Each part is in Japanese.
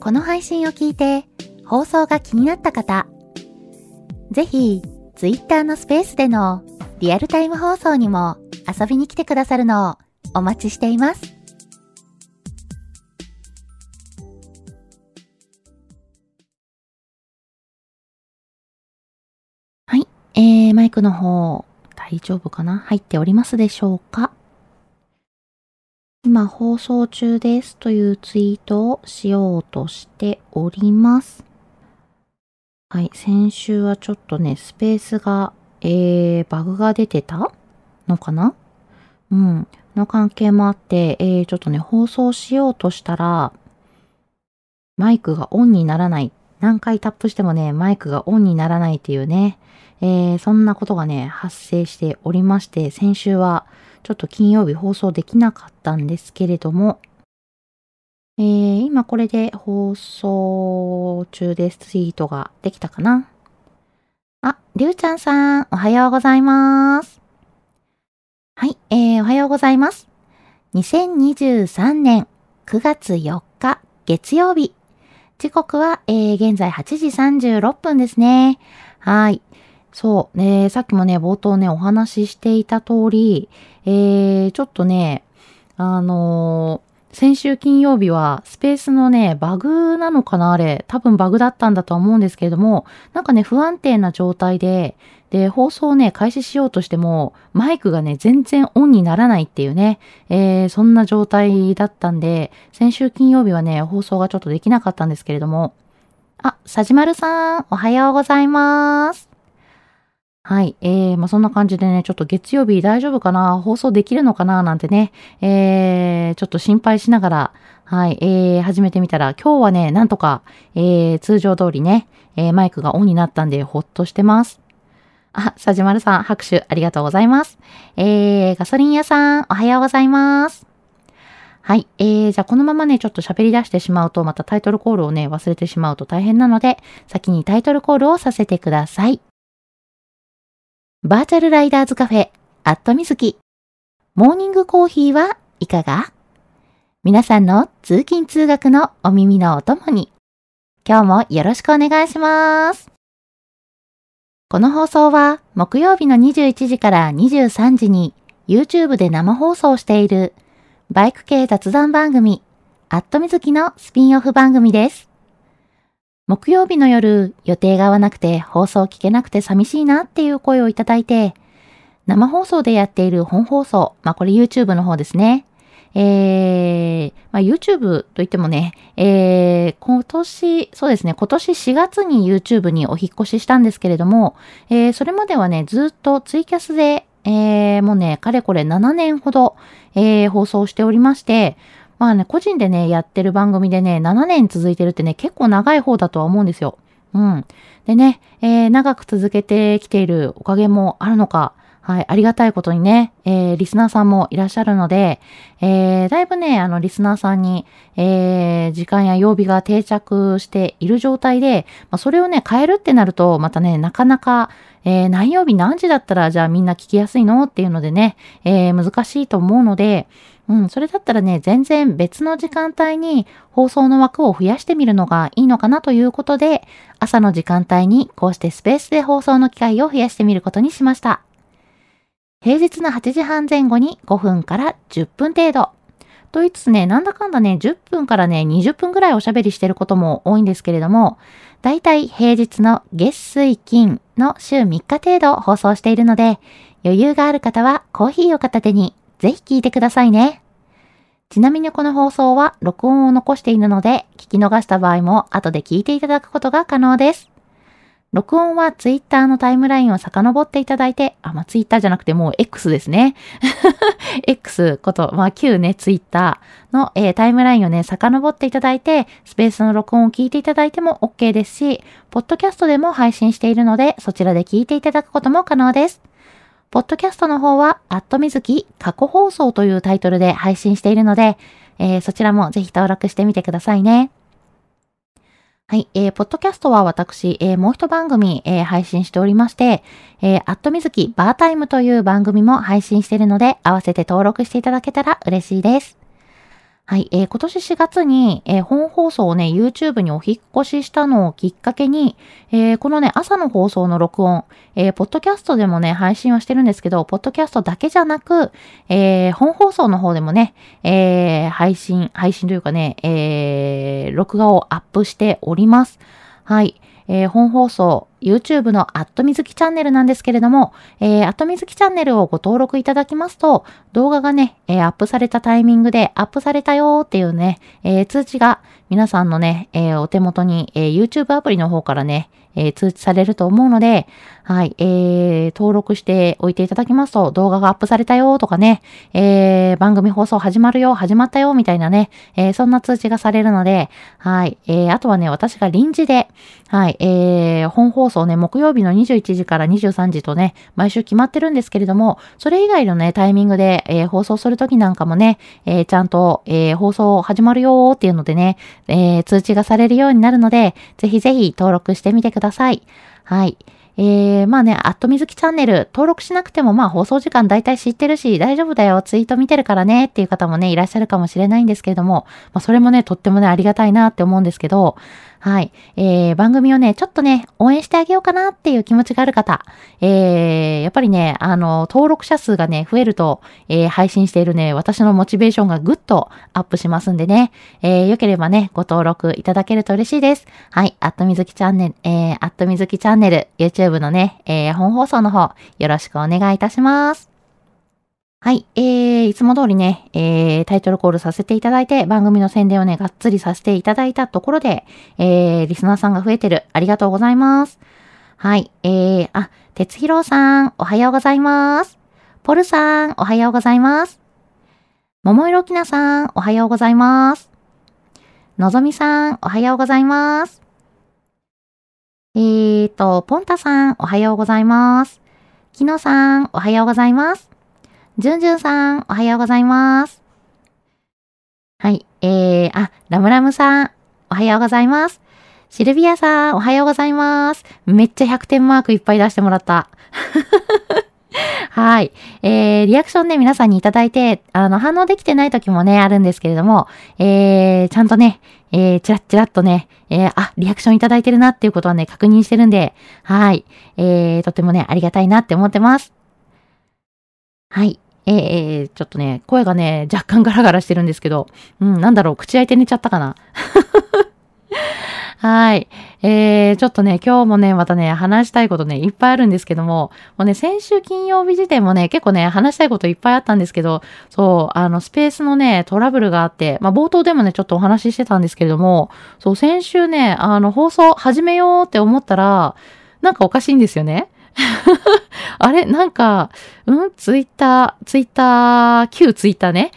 この配信を聞いて放送が気になった方、ぜひ Twitter のスペースでのリアルタイム放送にも遊びに来てくださるのをお待ちしています。はい、えー、マイクの方大丈夫かな？入っておりますでしょうか？今放送中ですというツイートをしようとしております。はい、先週はちょっとね、スペースが、えー、バグが出てた？のかな？うん、の関係もあって、えー、ちょっとね、放送しようとしたら、マイクがオンにならない。何回タップしてもね、マイクがオンにならないっていうね、えー、そんなことがね、発生しておりまして、先週はちょっと金曜日放送できなかったんですけれども、えー、今これで放送中です。ツイートができたかなあ、りゅうちゃんさん、おはようございます。はい、えー、おはようございます。2023年9月4日月曜日。時刻は、えー、現在8時36分ですね。はい。そう。ね、さっきもね、冒頭ね、お話ししていた通り、えー、ちょっとね、あの先週金曜日はスペースのね、バグなのかなあれ。多分バグだったんだとは思うんですけれども、なんかね、不安定な状態で、で、放送をね、開始しようとしても、マイクがね、全然オンにならないっていうね、えー、そんな状態だったんで、先週金曜日はね、放送がちょっとできなかったんですけれども、あ、さじまるさん、おはようございます。はい。えー、まあ、そんな感じでね、ちょっと月曜日大丈夫かな？放送できるのかな？なんてね、えー、ちょっと心配しながら、はい、えー、始めてみたら、今日はね、なんとか、えー、通常通りね、えー、マイクがオンになったんで、ほっとしてます。あ、さじまるさん、拍手ありがとうございます。えー、ガソリン屋さん、おはようございます。はい。えー、じゃあこのままね、ちょっと喋り出してしまうと、またタイトルコールをね、忘れてしまうと大変なので、先にタイトルコールをさせてください。バーチャルライダーズカフェ、アットみずき。モーニングコーヒーはいかが？皆さんの通勤通学のお耳のお供に、今日もよろしくお願いします。この放送は木曜日の21時から23時に YouTube で生放送しているバイク系雑談番組、アットみずきのスピンオフ番組です。木曜日の夜、予定が合わなくて放送聞けなくて寂しいなっていう声をいただいて、生放送でやっている本放送、まあこれ YouTube の方ですね。えー、まあ YouTube といってもね、えー、今年、そうですね、今年4月に YouTube にお引越ししたんですけれども、えー、それまではね、ずっとツイキャスで、えー、もうね、かれこれ7年ほど、えー、放送しておりまして、まあね、個人でね、やってる番組でね、7年続いてるってね、結構長い方だとは思うんですよ。うん。でね、えー、長く続けてきているおかげもあるのか、はい、ありがたいことにね、えー、リスナーさんもいらっしゃるので、えー、だいぶね、あの、リスナーさんに、えー、時間や曜日が定着している状態で、まあ、それをね、変えるってなると、またね、なかなか、えー、何曜日何時だったら、じゃあみんな聞きやすいの？っていうのでね、えー、難しいと思うので、うん、それだったらね、全然別の時間帯に放送の枠を増やしてみるのがいいのかなということで、朝の時間帯にこうしてスペースで放送の機会を増やしてみることにしました。平日の8時半前後に5分から10分程度。と言いつつね、なんだかんだね、10分からね、20分ぐらいおしゃべりしてることも多いんですけれども、だいたい平日の月水金の週3日程度放送しているので、余裕がある方はコーヒーを片手にぜひ聞いてくださいね。ちなみにこの放送は録音を残しているので、聞き逃した場合も後で聞いていただくことが可能です。録音はツイッターのタイムラインを遡っていただいて、あ、まあ、ツイッターじゃなくてもう X ですね。X こと、まあ、旧ね、ツイッターの、えー、タイムラインをね、遡っていただいて、スペースの録音を聞いていただいても OK ですし、ポッドキャストでも配信しているので、そちらで聞いていただくことも可能です。ポッドキャストの方は、アットみずき過去放送というタイトルで配信しているので、えー、そちらもぜひ登録してみてくださいね。はい、えー、ポッドキャストは私、えー、もう一番組、えー、配信しておりまして、えー、アットみずきバータイムという番組も配信しているので、合わせて登録していただけたら嬉しいです。はい、えー、今年4月に、えー、本放送をね、YouTube にお引越ししたのをきっかけに、えー、このね、朝の放送の録音、えー、ポッドキャストでもね、配信はしてるんですけど、ポッドキャストだけじゃなく、えー、本放送の方でもね、えー、配信、配信というかね、えー、録画をアップしております。はい。えー、本放送、YouTube のアットみずきチャンネルなんですけれども、えー、アットみずきチャンネルをご登録いただきますと、動画がね、えー、アップされたタイミングでアップされたよーっていうね、えー、通知が皆さんのね、えー、お手元に、えー、YouTube アプリの方からね、えー、通知されると思うので、はい、えー、登録しておいていただきますと、動画がアップされたよとかね、えー、番組放送始まるよ、始まったよ、みたいなね、えー、そんな通知がされるので、はい、えー、あとはね、私が臨時で、はい、えー、本放送ね、木曜日の21時から23時とね、毎週決まってるんですけれども、それ以外のね、タイミングで、えー、放送するときなんかもね、えー、ちゃんと、えー、放送始まるよっていうのでね、えー、通知がされるようになるので、ぜひぜひ登録してみてください。はい。えー、まあね、アットみずきチャンネル登録しなくてもまあ放送時間大体知ってるし大丈夫だよ、ツイート見てるからねっていう方もね、いらっしゃるかもしれないんですけれども、まあそれもね、とってもね、ありがたいなって思うんですけど、はい。えー、番組をね、ちょっとね、応援してあげようかなっていう気持ちがある方、えー、やっぱりね、あの、登録者数がね、増えると、えー、配信しているね、私のモチベーションがぐっとアップしますんでね、えー、よければね、ご登録いただけると嬉しいです。はい。アットみずきチャンネル、えー、アットみずきチャンネル、YouTube のね、えー、本放送の方、よろしくお願いいたします。はい。えー、いつも通りね、えー、タイトルコールさせていただいて、番組の宣伝をね、がっつりさせていただいたところで、えー、リスナーさんが増えてる。ありがとうございます。はい。えー、あ、哲弘さん、おはようございます。ポルさん、おはようございます。桃色きなさん、おはようございます。のぞみさん、おはようございます。えーと、ポンタさん、おはようございます。きのさん、おはようございます。じゅんじゅんさん、おはようございます。はい。えー、あ、ラムラムさん、おはようございます。シルビアさん、おはようございます。めっちゃ100点マークいっぱい出してもらった。はい。えー、リアクションね、皆さんにいただいて、あの、反応できてない時もね、あるんですけれども、えー、ちゃんとね、えー、ちらっちらっとね、えー、あ、リアクションいただいてるなっていうことはね、確認してるんで、はい。えー、とてもね、ありがたいなって思ってます。はい。えー、ちょっとね、声がね、若干ガラガラしてるんですけど、うん、なんだろう、口開いて寝ちゃったかな？はい。えー、ちょっとね、今日もね、またね、話したいことね、いっぱいあるんですけども、もうね、先週金曜日時点もね、結構ね、話したいこといっぱいあったんですけど、そう、あの、スペースのね、トラブルがあって、まあ、冒頭でもね、ちょっとお話ししてたんですけれども、そう、先週ね、あの、放送始めようって思ったら、なんかおかしいんですよね。あれなんか、うん？ツイッター、ツイッター、旧ツイッターね。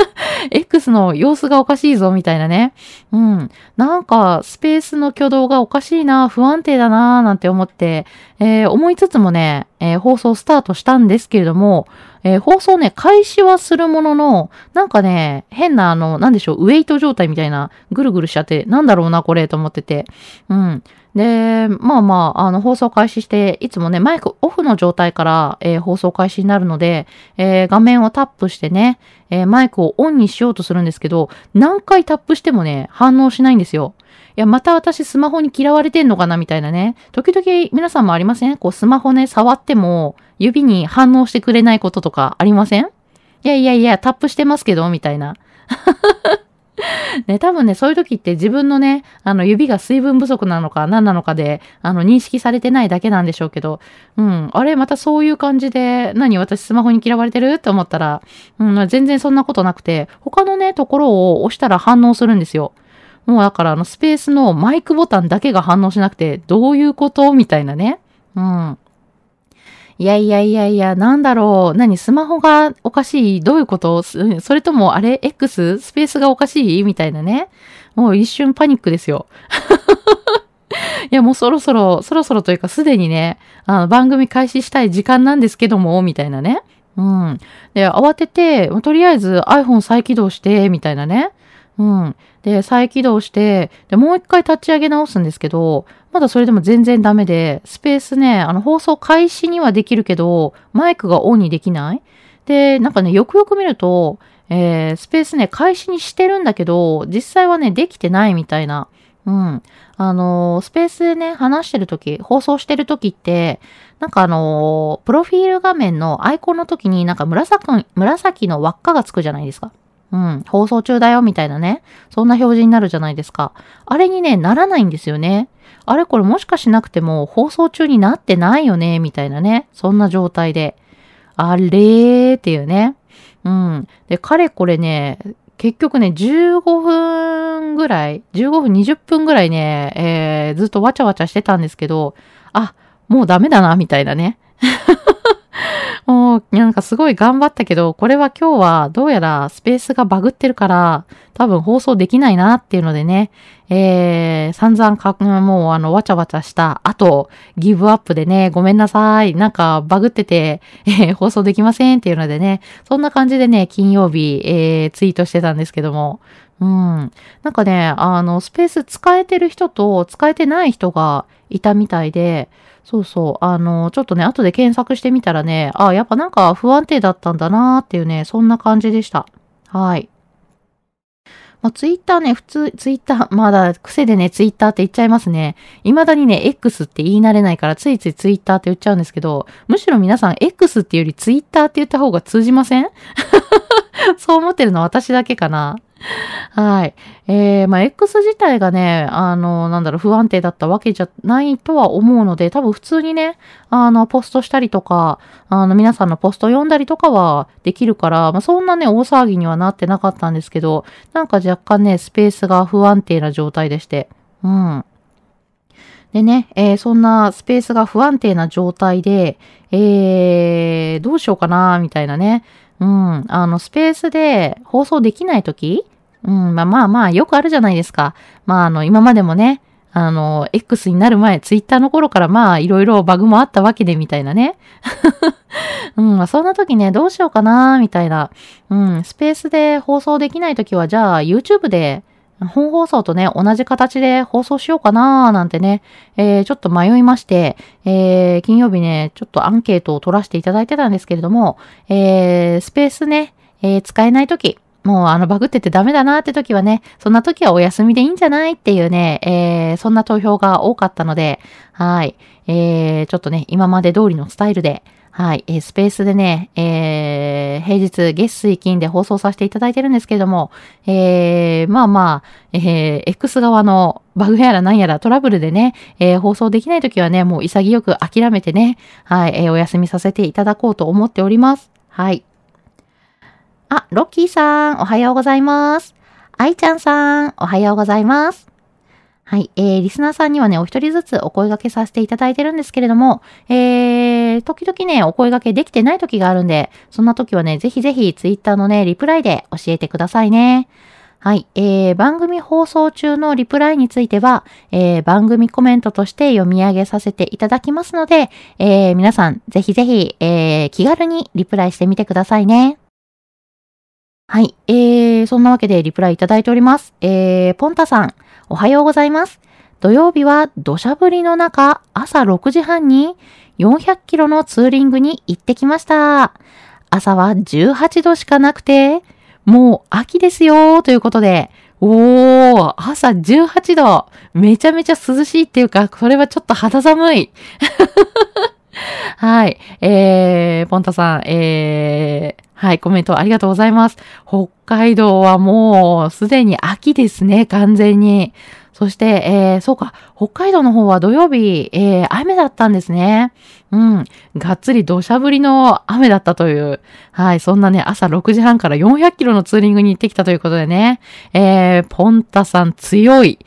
X の様子がおかしいぞ、みたいなね。うん。なんか、スペースの挙動がおかしいな、不安定だな、なんて思って、えー、思いつつもね、えー、放送スタートしたんですけれども、えー、放送ね、開始はするものの、なんかね、変なあの、なんでしょう、ウェイト状態みたいな、ぐるぐるしちゃって、なんだろうな、これ、と思ってて。うん。で、まあまあ、あの、放送開始して、いつもね、マイクオフの状態から、えー、放送開始になるので、えー、画面をタップしてね、えー、マイクをオンにしようとするんですけど、何回タップしてもね、反応しないんですよ。いや、また私スマホに嫌われてんのかなみたいなね。時々皆さんもありません？こうスマホね、触っても指に反応してくれないこととかありません？いやいやいや、タップしてますけどみたいな。ね、多分ね、そういう時って自分のね、あの、指が水分不足なのか何なのかで、あの、認識されてないだけなんでしょうけど、うん、あれ、またそういう感じで、何、私スマホに嫌われてる？って思ったら、うん、全然そんなことなくて、他のね、ところを押したら反応するんですよ。もうだから、あの、スペースのマイクボタンだけが反応しなくて、どういうこと？みたいなね。うん。いやいやいやいや、なんだろう。何スマホがおかしい？どういうこと？それとも、あれ ?X? スペースがおかしい？みたいなね。もう一瞬パニックですよ。いや、もうそろそろ、そろそろというかすでにね、あの、番組開始したい時間なんですけども、みたいなね。うん。で、慌てて、とりあえず iPhone 再起動して、みたいなね。うん。で、再起動して、で、もう一回立ち上げ直すんですけど、まだそれでも全然ダメで、スペースね、あの、放送開始にはできるけど、マイクがオンにできないで、なんかね、よくよく見ると、えー、スペースね、開始にしてるんだけど、実際はね、できてないみたいな。うん。あのー、スペースでね、話してるとき、放送してるときって、なんかあのー、プロフィール画面のアイコンのときになんか紫、紫の輪っかがつくじゃないですか。うん、放送中だよみたいなね。そんな表示になるじゃないですか。あれにね、ならないんですよね。あれこれもしかしなくても放送中になってないよねみたいなね。そんな状態で。あれーっていうね。うん。で、かれこれね、結局ね、15分ぐらい、15分20分ぐらいね、えー、ずっとわちゃわちゃしてたんですけど、あ、もうダメだな、みたいなね。もうなんかすごい頑張ったけど、これは今日はどうやらスペースがバグってるから、多分放送できないなっていうのでね、えー、散々か、もうあの、わちゃわちゃした後、ギブアップでね、ごめんなさい。なんかバグってて、えー、放送できませんっていうのでね、そんな感じでね、金曜日、えー、ツイートしてたんですけども、うん。なんかね、あの、スペース使えてる人と使えてない人がいたみたいで、そうそう。あの、ちょっとね、後で検索してみたらね、あ、やっぱなんか不安定だったんだなーっていうね、そんな感じでした。はい。まあ、ツイッターね、普通、ツイッター、まだ癖でね、ツイッターって言っちゃいますね。未だにね、X って言い慣れないから、ついついツイッターって言っちゃうんですけど、むしろ皆さん X っていうよりツイッターって言った方が通じません？そう思ってるのは私だけかな。はい。えー、まあ、X 自体がね、あの、なんだろう、不安定だったわけじゃないとは思うので、多分普通にね、あの、ポストしたりとか、あの、皆さんのポスト読んだりとかはできるから、まあ、そんなね、大騒ぎにはなってなかったんですけど、なんか若干ね、スペースが不安定な状態でして、うん。でね、えー、そんなスペースが不安定な状態で、えー、どうしようかな、みたいなね。うん、あの、スペースで放送できないときうん、まあまあまあ、よくあるじゃないですか。まあ、あの、今までもね、あの、X になる前、ツイッターの頃からまあ、いろいろバグもあったわけで、みたいなね。うん、まあ、そんな時ね、どうしようかな、みたいな。うん、スペースで放送できない時は、じゃあ、YouTube で本放送とね、同じ形で放送しようかなーなんてね、えー、ちょっと迷いまして、えー、金曜日ね、ちょっとアンケートを取らせていただいてたんですけれども、えー、スペースね、えー、使えないとき、もうあのバグっててダメだなって時はね、そんな時はお休みでいいんじゃないっていうね、えー、そんな投票が多かったので、はい。えー、ちょっとね、今まで通りのスタイルで、はい、えー、スペースでね、えー、平日月水金で放送させていただいてるんですけれども、えー、まあまあ、えー、X 側のバグやら何やらトラブルでね、えー、放送できないときはね、もう潔く諦めてね、はい、えー、お休みさせていただこうと思っております。はい。あ、ロッキーさん、おはようございます。愛ちゃんさん、おはようございます。はい。えー、リスナーさんにはね、お一人ずつお声掛けさせていただいてるんですけれども、えー、時々ね、お声掛けできてない時があるんで、そんな時はね、ぜひぜひツイッターのね、リプライで教えてくださいね。はい。えー、番組放送中のリプライについては、えー、番組コメントとして読み上げさせていただきますので、えー、皆さん、ぜひぜひ、えー、気軽にリプライしてみてくださいね。はい。えー、そんなわけでリプライいただいております。えー、ポンタさん。おはようございます。土曜日は土砂降りの中、朝6時半に400キロのツーリングに行ってきました。朝は18度しかなくて、もう秋ですよということで、おー、朝18度。めちゃめちゃ涼しいっていうか、これはちょっと肌寒い。はい。えー、ポンタさん、えー、はい、コメントありがとうございます。北海道はもうすでに秋ですね、完全に。そして、えー、そうか、北海道の方は土曜日、えー、雨だったんですね。うん。がっつり土砂降りの雨だったという。はい。そんなね、朝6時半から400キロのツーリングに行ってきたということでね。えー、ポンタさん強い。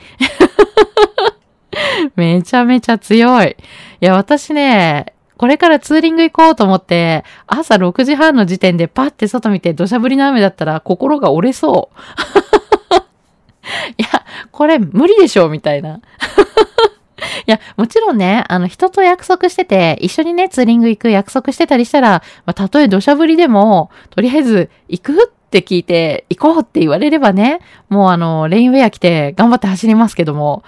めちゃめちゃ強い。いや、私ね、これからツーリング行こうと思って、朝6時半の時点でパッて外見て土砂降りの雨だったら心が折れそう。いや、これ無理でしょみたいな。いや、もちろんね、あの、人と約束してて、一緒にね、ツーリング行く約束してたりしたら、まあ、たとえ土砂降りでも、とりあえず、行くって聞いて、行こうって言われればね、もうあの、レインウェア着て頑張って走りますけども。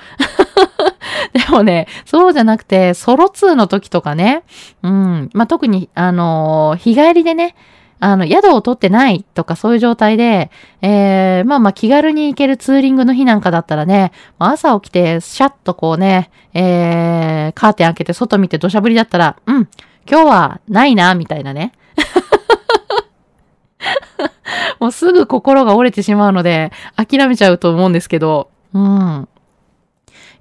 でもね、そうじゃなくて、ソロツーの時とかね、うん、まあ、特に、あの日帰りでね、あの、宿を取ってないとかそういう状態で、えー、まあまあ気軽に行けるツーリングの日なんかだったらね、朝起きてシャッとこうね、えー、カーテン開けて外見て土砂降りだったら、うん、今日はないな、みたいなね。もうすぐ心が折れてしまうので、諦めちゃうと思うんですけど、うん。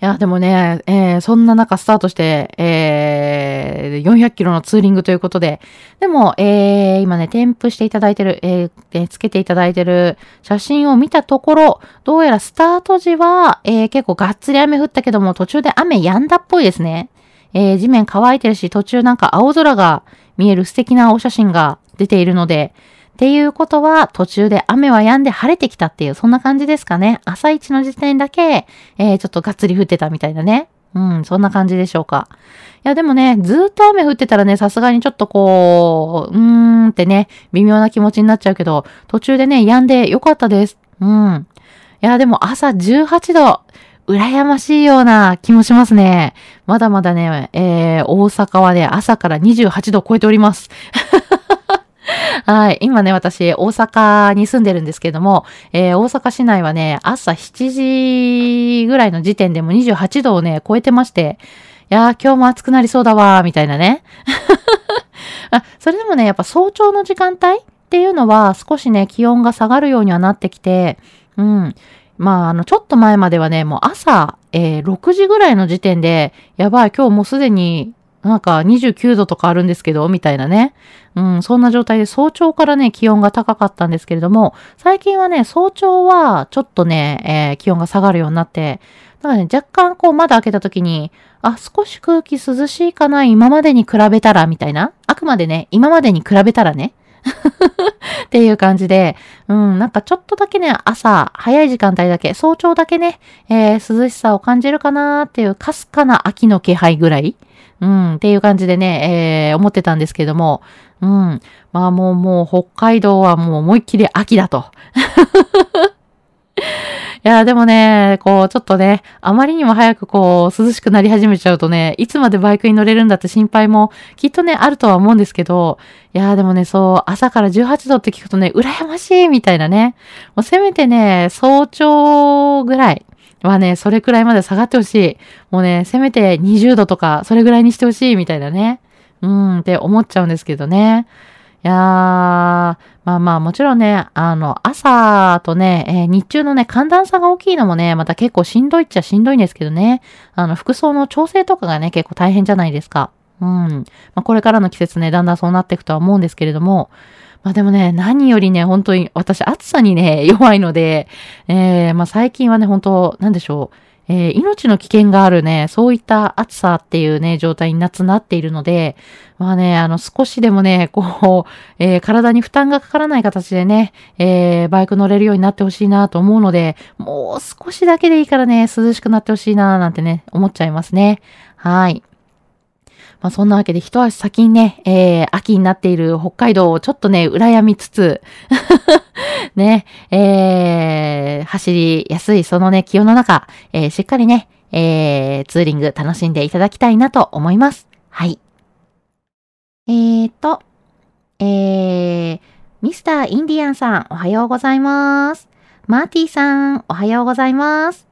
いや、でもね、えー、そんな中スタートして、えー、400キロのツーリングということで、でも、えー、今ね、添付していただいてる、えー、つけていただいてる写真を見たところ、どうやらスタート時は、えー、結構がっつり雨降ったけども、途中で雨止んだっぽいですね。えー、地面乾いてるし、途中なんか青空が見える素敵なお写真が出ているので、っていうことは、途中で雨は止んで晴れてきたっていう、そんな感じですかね。朝一の時点だけ、えー、ちょっとがっつり降ってたみたいなね。うん、そんな感じでしょうか。いや、でもね、ずっと雨降ってたらね、さすがにちょっとこう、うーんってね、微妙な気持ちになっちゃうけど、途中でね、止んでよかったです。うん。いや、でも朝18度、羨ましいような気もしますね。まだまだね、えー、大阪はね、朝から28度超えております。はい。今ね、私、大阪に住んでるんですけども、えー、大阪市内はね、朝7時ぐらいの時点でも28度をね、超えてまして、いやー、今日も暑くなりそうだわー、みたいなね。あ、それでもね、やっぱ早朝の時間帯っていうのは少しね、気温が下がるようにはなってきて、うん。まあ、あの、ちょっと前まではね、もう朝、えー、6時ぐらいの時点で、やばい、今日もうすでになんか29度とかあるんですけど、みたいなね。うん、そんな状態で早朝からね、気温が高かったんですけれども、最近はね、早朝はちょっとね、えー、気温が下がるようになって、だからね、若干こう窓開けた時に、あ、少し空気涼しいかな、今までに比べたら、みたいな。あくまでね、今までに比べたらね。っていう感じで、うん、なんかちょっとだけね、朝、早い時間帯だけ、早朝だけね、えー、涼しさを感じるかなーっていう、かすかな秋の気配ぐらい。うん、っていう感じでね、えー、思ってたんですけども、うん。まあもうもう北海道はもう思いっきり秋だと。いや、でもね、こう、ちょっとね、あまりにも早くこう、涼しくなり始めちゃうとね、いつまでバイクに乗れるんだって心配も、きっとね、あるとは思うんですけど、いや、でもね、そう、朝から18度って聞くとね、羨ましいみたいなね。もうせめてね、早朝ぐらいはね、それくらいまで下がってほしい。もうね、せめて20度とか、それぐらいにしてほしいみたいなね。うん、って思っちゃうんですけどね。いやー、まあまあもちろんね、あの、朝とね、えー、日中のね、寒暖差が大きいのもね、また結構しんどいっちゃしんどいんですけどね。あの、服装の調整とかがね、結構大変じゃないですか。うん。まあ、これからの季節ね、だんだんそうなっていくとは思うんですけれども、まあでもね、何よりね、本当に私暑さにね、弱いので、えー、まあ最近はね、本当なんでしょう。えー、命の危険があるね、そういった暑さっていうね、状態に夏なっているので、まあね、あの、少しでもね、こう、えー、体に負担がかからない形でね、えー、バイク乗れるようになってほしいなと思うので、もう少しだけでいいからね、涼しくなってほしいななんてね、思っちゃいますね。はい。まあそんなわけで一足先にね、えー、秋になっている北海道をちょっとね、羨みつつ ね、えー、走りやすいそのね、気温の中、えー、しっかりね、えー、ツーリング楽しんでいただきたいなと思います。はい。えーと、えー、ミスターインディアンさん、おはようございます。マーティーさん、おはようございます。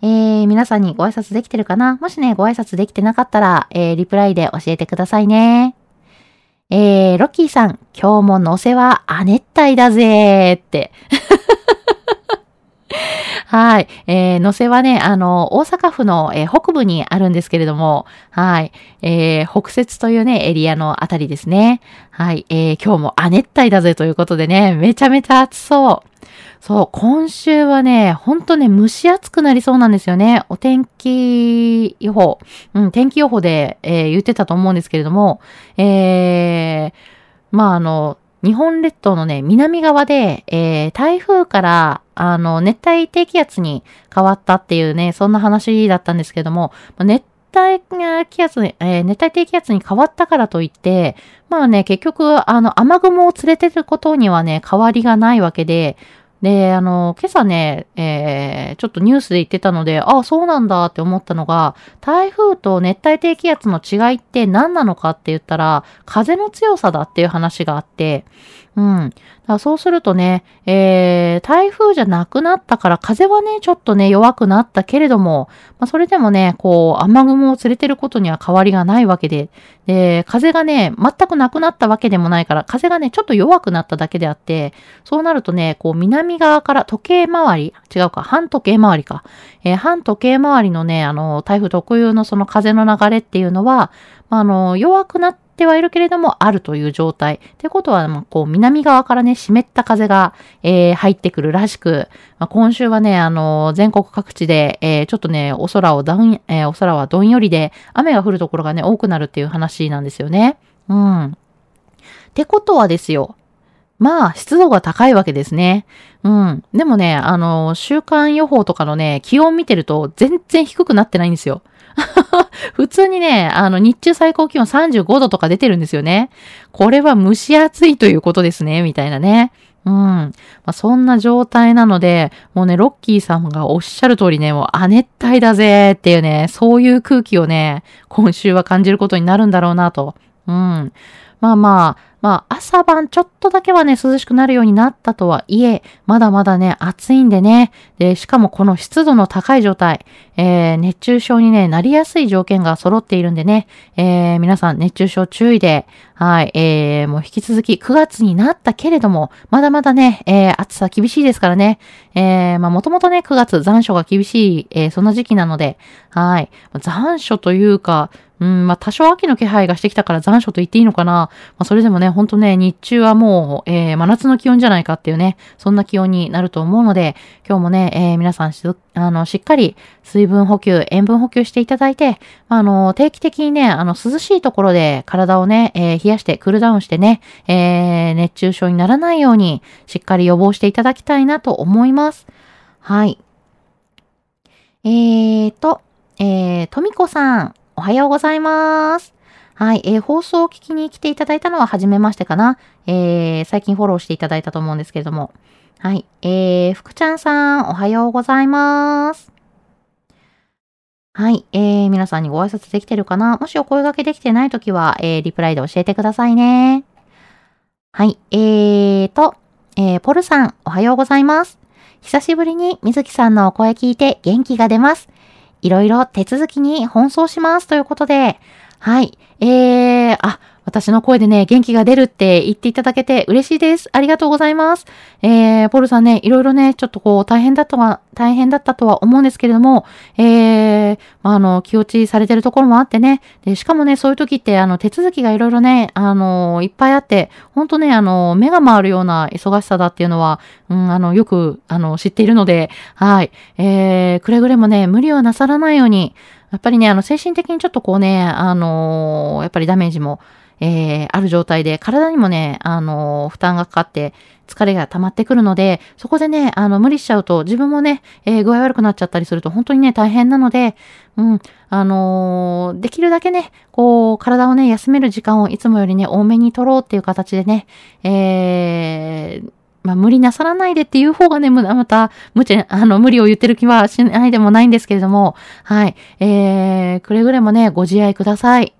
えー、皆さんにご挨拶できてるかな？もしね、ご挨拶できてなかったら、えー、リプライで教えてくださいね。えー、ロッキーさん、今日ものせは亜熱帯だぜーって。はい。えー、のせはね、あの、大阪府の、えー、北部にあるんですけれども、はい。えー、北節というね、エリアのあたりですね。はい。えー、今日も亜熱帯だぜということでね、めちゃめちゃ暑そう。そう、今週はね、ほんとね、蒸し暑くなりそうなんですよね。お天気予報、うん、天気予報で、えー、言ってたと思うんですけれども、えー、まあ、あの、日本列島のね、南側で、えー、台風から、あの、熱帯低気圧に変わったっていうね、そんな話だったんですけども、熱帯気圧、えー、熱帯低気圧に変わったからといって、まあね、結局、あの、雨雲を連れてることにはね、変わりがないわけで、で、あの、今朝ね、えー、ちょっとニュースで言ってたので、ああ、そうなんだって思ったのが、台風と熱帯低気圧の違いって何なのかって言ったら、風の強さだっていう話があって、うん。だそうするとね、えー、台風じゃなくなったから風はね、ちょっとね、弱くなったけれども、まあ、それでもね、こう、雨雲を連れてることには変わりがないわけで、で、風がね、全くなくなったわけでもないから、風がね、ちょっと弱くなっただけであって、そうなるとね、こう、南側から時計回り、違うか、反時計回りか、えー、反時計回りのね、あの、台風特有のその風の流れっていうのは、まあ、あの、弱くなってってはいるけれども、あるという状態。ってことは、まあ、こう、南側からね、湿った風が、えー、入ってくるらしく、まあ、今週はね、あのー、全国各地で、えー、ちょっとね、お空をどん、えー、お空はどんよりで、雨が降るところがね、多くなるっていう話なんですよね。うん。ってことはですよ。まあ、湿度が高いわけですね。うん。でもね、あの、週間予報とかのね、気温見てると全然低くなってないんですよ。普通にね、あの、日中最高気温35度とか出てるんですよね。これは蒸し暑いということですね、みたいなね。うん。まあ、そんな状態なので、もうね、ロッキーさんがおっしゃる通りね、もう亜熱帯だぜっていうね、そういう空気をね、今週は感じることになるんだろうなと。うん。まあまあ、まあ朝晩ちょっとだけはね、涼しくなるようになったとはいえ、まだまだね、暑いんでね。で、しかもこの湿度の高い状態、えー、熱中症にね、なりやすい条件が揃っているんでね、えー、皆さん熱中症注意で、はい、えー、もう引き続き9月になったけれども、まだまだね、えー、暑さ厳しいですからね。えー、まあもともとね、9月残暑が厳しい、えー、そんな時期なので、はい、残暑というか、うん、まあ、多少秋の気配がしてきたから残暑と言っていいのかな。まあ、それでもね、ほんとね、日中はもう、えー、真夏の気温じゃないかっていうね、そんな気温になると思うので、今日もね、えー、皆さんし、あの、しっかり水分補給、塩分補給していただいて、まあの、定期的にね、あの、涼しいところで体をね、えー、冷やしてクールダウンしてね、えー、熱中症にならないように、しっかり予防していただきたいなと思います。はい。えーと、えー、とみこさん、おはようございます。はい、えー、放送を聞きに来ていただいたのは初めましてかな。えー、最近フォローしていただいたと思うんですけれども。はい、えー、福ちゃんさん、おはようございます。はい、えー、皆さんにご挨拶できてるかな？もしお声掛けできてないときは、えー、リプライで教えてくださいね。はい、えーと、えー、ポルさん、おはようございます。久しぶりに水木さんのお声聞いて元気が出ます。いろいろ手続きに奔走しますということで、はい。えー、あ、私の声でね、元気が出るって言っていただけて嬉しいです。ありがとうございます。えー、ポルさんね、いろいろね、ちょっとこう、大変だったは、大変だったとは思うんですけれども、えー、まあ、あの、気落ちされてるところもあってね、で、しかもね、そういう時って、あの、手続きがいろいろね、あの、いっぱいあって、ほんとね、あの、目が回るような忙しさだっていうのは、うん、あの、よく、あの、知っているので、はい。えー、くれぐれもね、無理をなさらないように、やっぱりね、あの、精神的にちょっとこうね、あのー、やっぱりダメージも、えー、ある状態で、体にもね、あの、負担がかかって、疲れが溜まってくるので、そこでね、あの、無理しちゃうと、自分もね、えー、具合悪くなっちゃったりすると、本当にね、大変なので、うん、あのー、できるだけね、こう、体をね、休める時間をいつもよりね、多めに取ろうっていう形でね、えー、まあ、無理なさらないでっていう方がね、また、無茶、あの、無理を言ってる気はしないでもないんですけれども、はい。えー、くれぐれもね、ご自愛ください。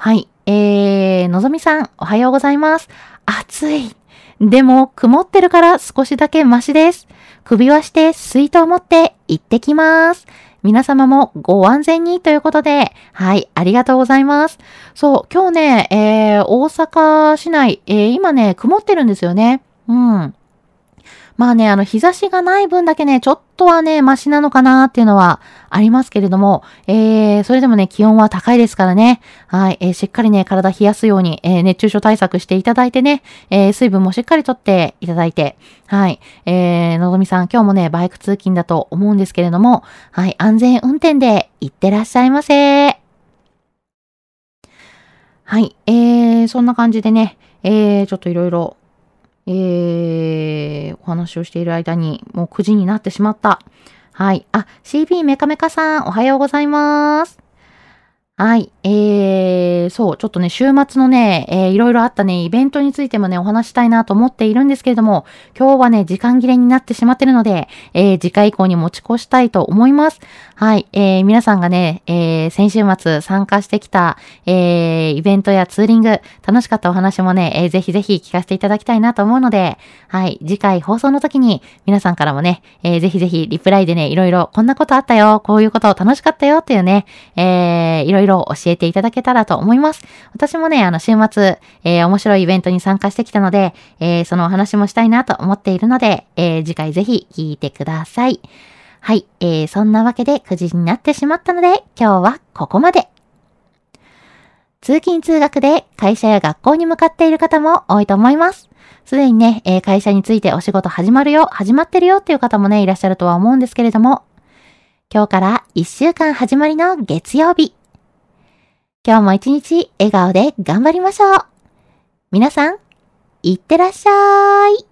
はい。えー、のぞみさん、おはようございます。暑い。でも、曇ってるから少しだけマシです。首輪して水筒持って行ってきます。皆様もご安全にということで、はい、ありがとうございます。そう、今日ね、えー、大阪市内、えー、今ね、曇ってるんですよね。うん。まあね、あの、日差しがない分だけね、ちょっとはね、マシなのかなっていうのはありますけれども、えー、それでもね、気温は高いですからね、はい、えー、しっかりね、体冷やすように、えー、熱中症対策していただいてね、えー、水分もしっかりとっていただいて、はい、えー、のぞみさん、今日もね、バイク通勤だと思うんですけれども、はい、安全運転で行ってらっしゃいませ。はい、えー、そんな感じでね、えー、ちょっといろいろえー、お話をしている間にもう9時になってしまった。はい。あ、CB メカメカさん、おはようございます。はい。えー、そう、ちょっとね、週末のね、えー、いろいろあったね、イベントについてもね、お話したいなと思っているんですけれども、今日はね、時間切れになってしまってるので、えー、次回以降に持ち越したいと思います。はい。えー、皆さんがね、えー、先週末参加してきた、えー、イベントやツーリング、楽しかったお話もね、えー、ぜひぜひ聞かせていただきたいなと思うので、はい。次回放送の時に、皆さんからもね、えー、ぜひぜひリプライでね、いろいろ、こんなことあったよ、こういうこと楽しかったよっていうね、えー、いろいろろ教えていただけたらと思います。私もね、あの、週末、えー、面白いイベントに参加してきたので、えー、そのお話もしたいなと思っているので、えー、次回ぜひ聞いてください。はい、えー、そんなわけで9時になってしまったので、今日はここまで。通勤通学で会社や学校に向かっている方も多いと思います。すでにね、えー、会社についてお仕事始まるよ、始まってるよっていう方もね、いらっしゃるとは思うんですけれども、今日から1週間始まりの月曜日。今日も一日笑顔で頑張りましょう。皆さん、いってらっしゃい。